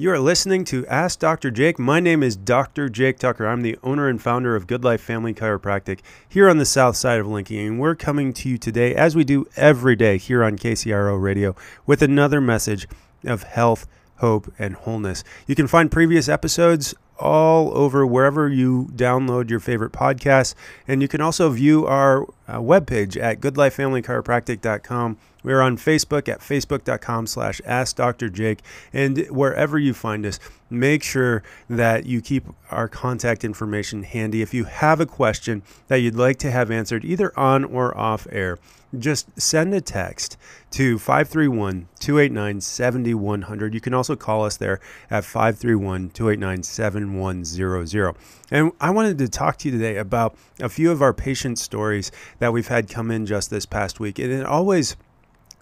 You are listening to Ask Dr. Jake. My name is Dr. Jake Tucker. I'm the owner and founder of Good Life Family Chiropractic here on the south side of Lincoln. And we're coming to you today, as we do every day here on KCRO Radio, with another message of health, hope, and wholeness. You can find previous episodes all over wherever you download your favorite podcasts. And you can also view our uh, webpage at goodlifefamilychiropractic.com. We're on Facebook at facebook.com slash ask Dr. Jake. And wherever you find us, make sure that you keep our contact information handy. If you have a question that you'd like to have answered either on or off air, just send a text to 531 289 7100. You can also call us there at 531 289 7100. And I wanted to talk to you today about a few of our patient stories that we've had come in just this past week. And it always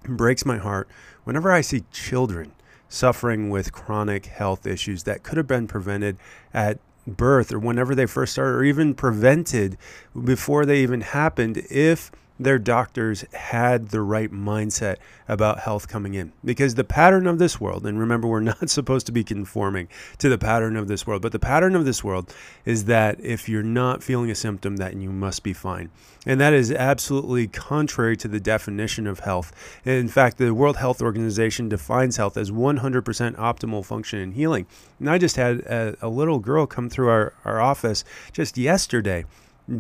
breaks my heart whenever I see children suffering with chronic health issues that could have been prevented at birth or whenever they first started, or even prevented before they even happened if their doctors had the right mindset about health coming in. Because the pattern of this world, and remember, we're not supposed to be conforming to the pattern of this world, but the pattern of this world is that if you're not feeling a symptom, that you must be fine. And that is absolutely contrary to the definition of health. In fact, the World Health Organization defines health as 100% optimal function and healing. And I just had a, a little girl come through our, our office just yesterday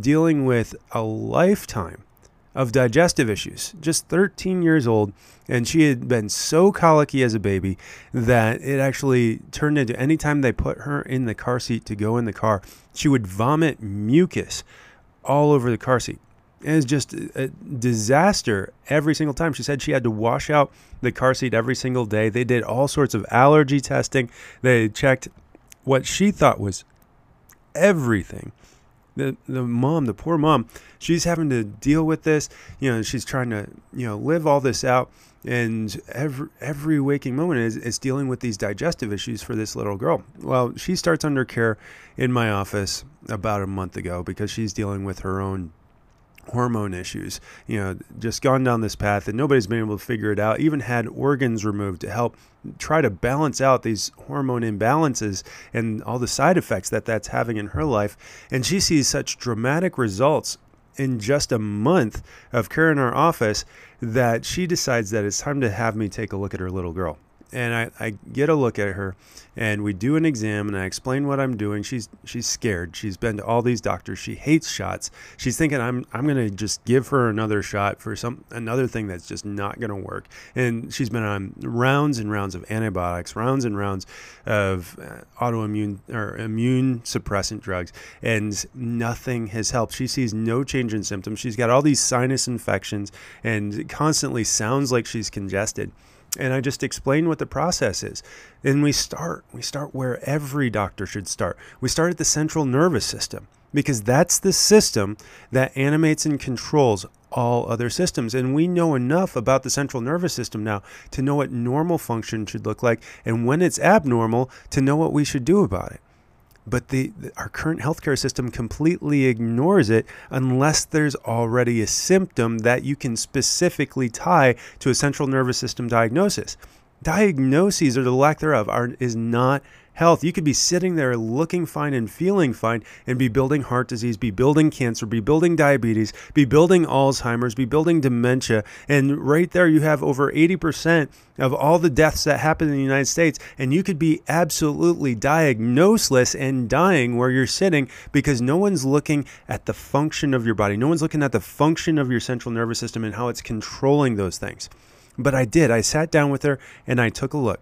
dealing with a lifetime of digestive issues, just 13 years old. And she had been so colicky as a baby that it actually turned into anytime they put her in the car seat to go in the car, she would vomit mucus all over the car seat. It was just a disaster every single time. She said she had to wash out the car seat every single day. They did all sorts of allergy testing. They checked what she thought was everything the the mom, the poor mom, she's having to deal with this. You know, she's trying to you know live all this out, and every every waking moment is is dealing with these digestive issues for this little girl. Well, she starts under care in my office about a month ago because she's dealing with her own hormone issues, you know, just gone down this path and nobody's been able to figure it out, even had organs removed to help try to balance out these hormone imbalances and all the side effects that that's having in her life. And she sees such dramatic results in just a month of care in our office that she decides that it's time to have me take a look at her little girl and I, I get a look at her and we do an exam and I explain what I'm doing. She's she's scared. She's been to all these doctors. She hates shots. She's thinking I'm I'm gonna just give her another shot for some another thing that's just not gonna work. And she's been on rounds and rounds of antibiotics, rounds and rounds of uh, autoimmune or immune suppressant drugs, and nothing has helped. She sees no change in symptoms. She's got all these sinus infections and constantly sounds like she's congested and I just explain what the process is. And we start, we start where every doctor should start. We start at the central nervous system because that's the system that animates and controls all other systems. And we know enough about the central nervous system now to know what normal function should look like and when it's abnormal to know what we should do about it but the, our current healthcare system completely ignores it unless there's already a symptom that you can specifically tie to a central nervous system diagnosis. Diagnoses or the lack thereof are is not health. You could be sitting there looking fine and feeling fine and be building heart disease, be building cancer, be building diabetes, be building Alzheimer's, be building dementia. And right there, you have over 80% of all the deaths that happen in the United States. And you could be absolutely diagnoseless and dying where you're sitting because no one's looking at the function of your body. No one's looking at the function of your central nervous system and how it's controlling those things. But I did. I sat down with her and I took a look.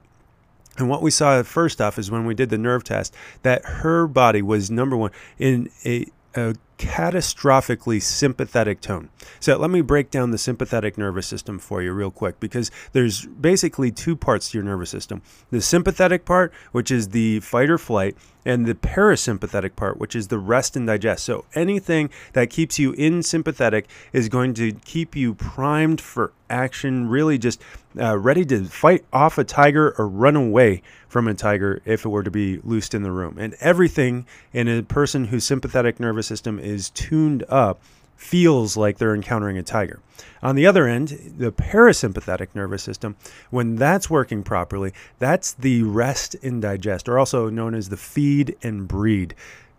And what we saw first off is when we did the nerve test that her body was number one in a, a catastrophically sympathetic tone. So let me break down the sympathetic nervous system for you real quick because there's basically two parts to your nervous system. The sympathetic part, which is the fight or flight, and the parasympathetic part, which is the rest and digest. So anything that keeps you in sympathetic is going to keep you primed for action, really just uh, ready to fight off a tiger or run away from a tiger if it were to be loosed in the room. And everything in a person whose sympathetic nervous system is tuned up feels like they're encountering a tiger. On the other end, the parasympathetic nervous system, when that's working properly, that's the rest and digest, or also known as the feed and breed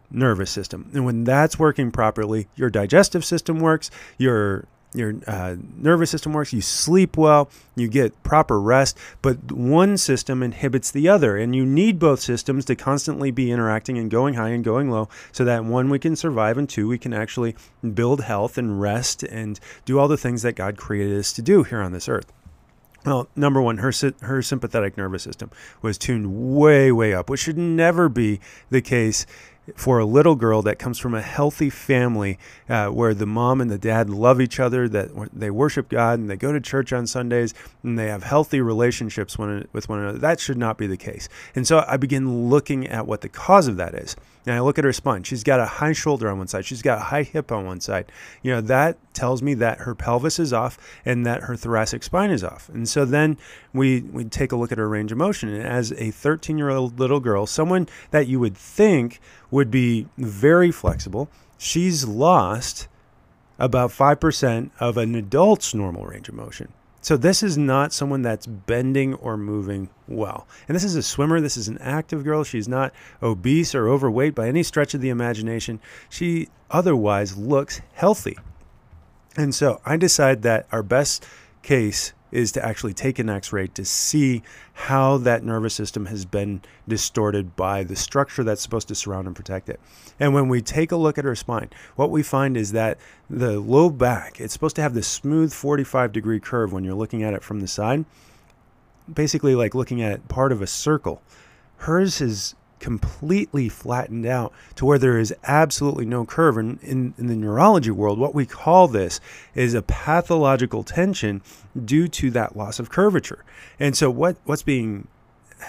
nervous system. And when that's working properly, your digestive system works, your your uh, nervous system works, you sleep well, you get proper rest, but one system inhibits the other. And you need both systems to constantly be interacting and going high and going low so that one, we can survive, and two, we can actually build health and rest and do all the things that God created us to do here on this earth. Well, number one, her her sympathetic nervous system was tuned way, way up, which should never be the case for a little girl that comes from a healthy family uh, where the mom and the dad love each other, that they worship God and they go to church on Sundays and they have healthy relationships one, with one another. That should not be the case. And so I begin looking at what the cause of that is. And I look at her spine. She's got a high shoulder on one side. She's got a high hip on one side. You know, that tells me that her pelvis is off and that her thoracic spine is off. And so then we, we take a look at her range of motion. And as a 13 year old little girl, someone that you would think would be very flexible, she's lost about 5% of an adult's normal range of motion. So this is not someone that's bending or moving well. And this is a swimmer. This is an active girl. She's not obese or overweight by any stretch of the imagination. She otherwise looks healthy. And so I decide that our best case is to actually take an x ray to see how that nervous system has been distorted by the structure that's supposed to surround and protect it. And when we take a look at her spine, what we find is that the low back, it's supposed to have this smooth 45 degree curve when you're looking at it from the side, basically like looking at part of a circle. Hers is completely flattened out to where there is absolutely no curve. And in, in the neurology world, what we call this is a pathological tension due to that loss of curvature. And so what, what's being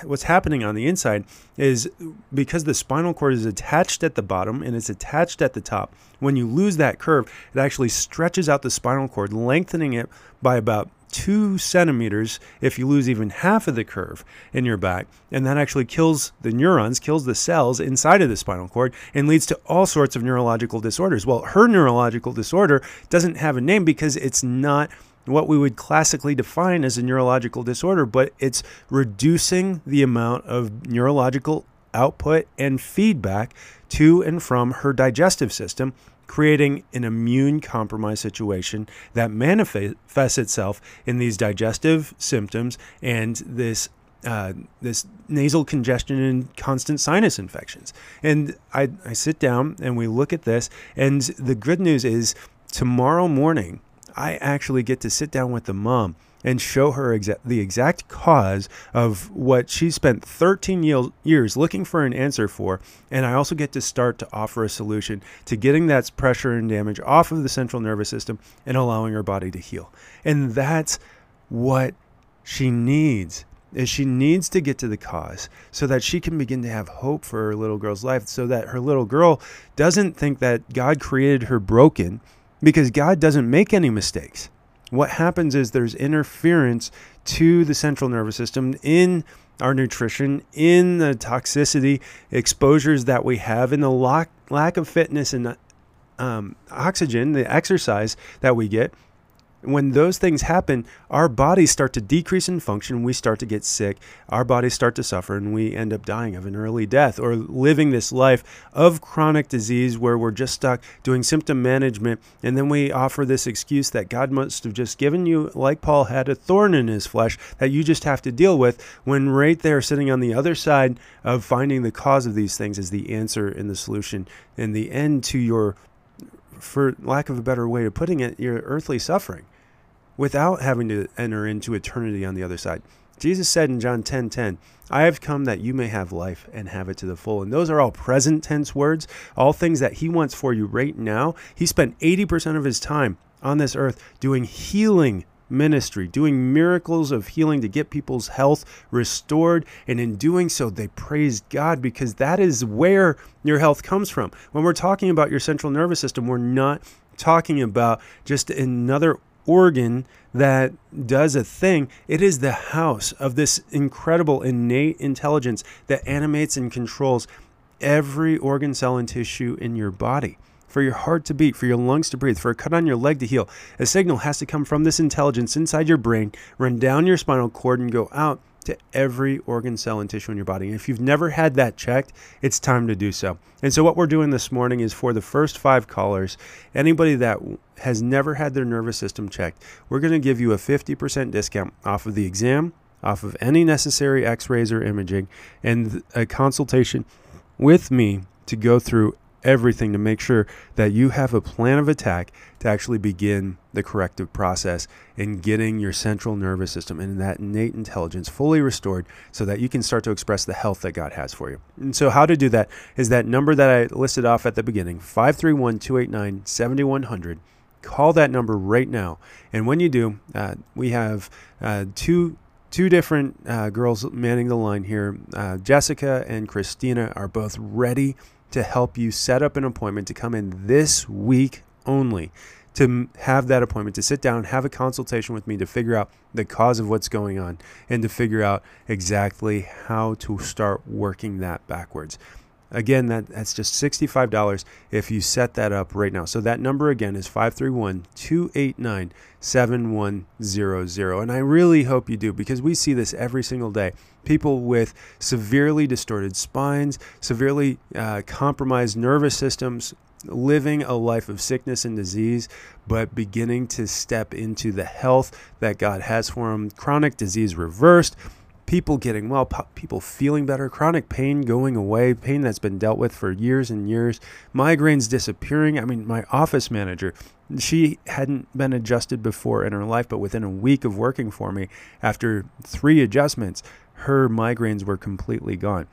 what's happening on the inside is because the spinal cord is attached at the bottom and it's attached at the top. When you lose that curve, it actually stretches out the spinal cord, lengthening it by about two centimeters if you lose even half of the curve in your back. And that actually kills the neurons, kills the cells inside of the spinal cord, and leads to all sorts of neurological disorders. Well, her neurological disorder doesn't have a name because it's not what we would classically define as a neurological disorder, but it's reducing the amount of neurological output and feedback to and from her digestive system creating an immune compromised situation that manifests itself in these digestive symptoms and this uh, this nasal congestion and constant sinus infections. And I, I sit down and we look at this, and the good news is tomorrow morning I actually get to sit down with the mom and show her exa- the exact cause of what she spent 13 ye- years looking for an answer for. And I also get to start to offer a solution to getting that pressure and damage off of the central nervous system and allowing her body to heal. And that's what she needs is she needs to get to the cause so that she can begin to have hope for her little girl's life so that her little girl doesn't think that God created her broken because God doesn't make any mistakes what happens is there's interference to the central nervous system in our nutrition, in the toxicity exposures that we have, in the lack, lack of fitness and um, oxygen, the exercise that we get, when those things happen, our bodies start to decrease in function. We start to get sick. Our bodies start to suffer, and we end up dying of an early death or living this life of chronic disease where we're just stuck doing symptom management. And then we offer this excuse that God must have just given you, like Paul had, a thorn in his flesh that you just have to deal with, when right there, sitting on the other side of finding the cause of these things, is the answer and the solution and the end to your for lack of a better way of putting it, your earthly suffering without having to enter into eternity on the other side. Jesus said in John 10 10, I have come that you may have life and have it to the full. And those are all present tense words, all things that He wants for you right now. He spent 80% of His time on this earth doing healing ministry, doing miracles of healing to get people's health restored. And in doing so, they praised God because that is where your health comes from. When we're talking about your central nervous system, we're not talking about just another organ that does a thing. It is the house of this incredible innate intelligence that animates and controls every organ, cell, and tissue in your body. For your heart to beat, for your lungs to breathe, for a cut on your leg to heal. A signal has to come from this intelligence inside your brain, run down your spinal cord, and go out to every organ, cell, and tissue in your body. And if you've never had that checked, it's time to do so. And so, what we're doing this morning is for the first five callers, anybody that has never had their nervous system checked, we're going to give you a 50% discount off of the exam, off of any necessary x rays or imaging, and a consultation with me to go through everything to make sure that you have a plan of attack to actually begin the corrective process in getting your central nervous system and that innate intelligence fully restored so that you can start to express the health that God has for you. And so, how to do that is that number that I listed off at the beginning 531 289 7100. Call that number right now. And when you do, uh, we have uh, two two different uh, girls manning the line here. Uh, Jessica and Christina are both ready to help you set up an appointment to come in this week only to have that appointment to sit down have a consultation with me to figure out the cause of what's going on and to figure out exactly how to start working that backwards Again, that, that's just $65 if you set that up right now. So that number again is 531 289 7100. And I really hope you do because we see this every single day. People with severely distorted spines, severely uh, compromised nervous systems, living a life of sickness and disease, but beginning to step into the health that God has for them, chronic disease reversed people getting well, people feeling better, chronic pain going away, pain that's been dealt with for years and years, migraines disappearing. I mean, my office manager, she hadn't been adjusted before in her life, but within a week of working for me, after three adjustments, her migraines were completely gone.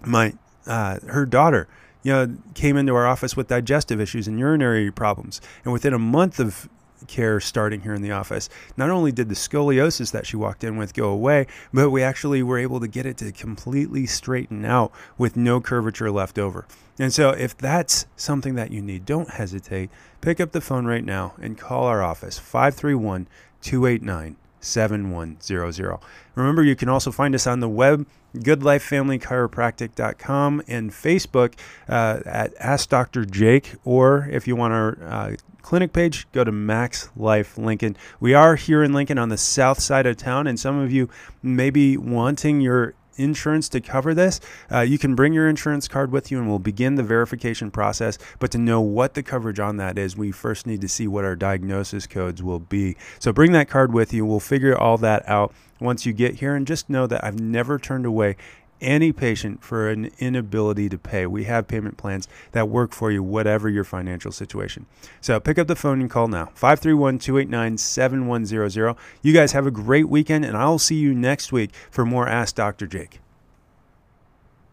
My uh, her daughter, you know, came into our office with digestive issues and urinary problems, and within a month of care starting here in the office. Not only did the scoliosis that she walked in with go away, but we actually were able to get it to completely straighten out with no curvature left over. And so, if that's something that you need, don't hesitate. Pick up the phone right now and call our office 531 289 7100. Remember, you can also find us on the web, goodlifefamilychiropractic.com, and Facebook uh, at Ask Dr. Jake, or if you want our uh, clinic page, go to Max Life Lincoln. We are here in Lincoln on the south side of town, and some of you may be wanting your insurance to cover this, uh, you can bring your insurance card with you and we'll begin the verification process. But to know what the coverage on that is, we first need to see what our diagnosis codes will be. So bring that card with you. We'll figure all that out once you get here. And just know that I've never turned away any patient for an inability to pay. We have payment plans that work for you, whatever your financial situation. So pick up the phone and call now 531 289 7100. You guys have a great weekend, and I'll see you next week for more Ask Dr. Jake.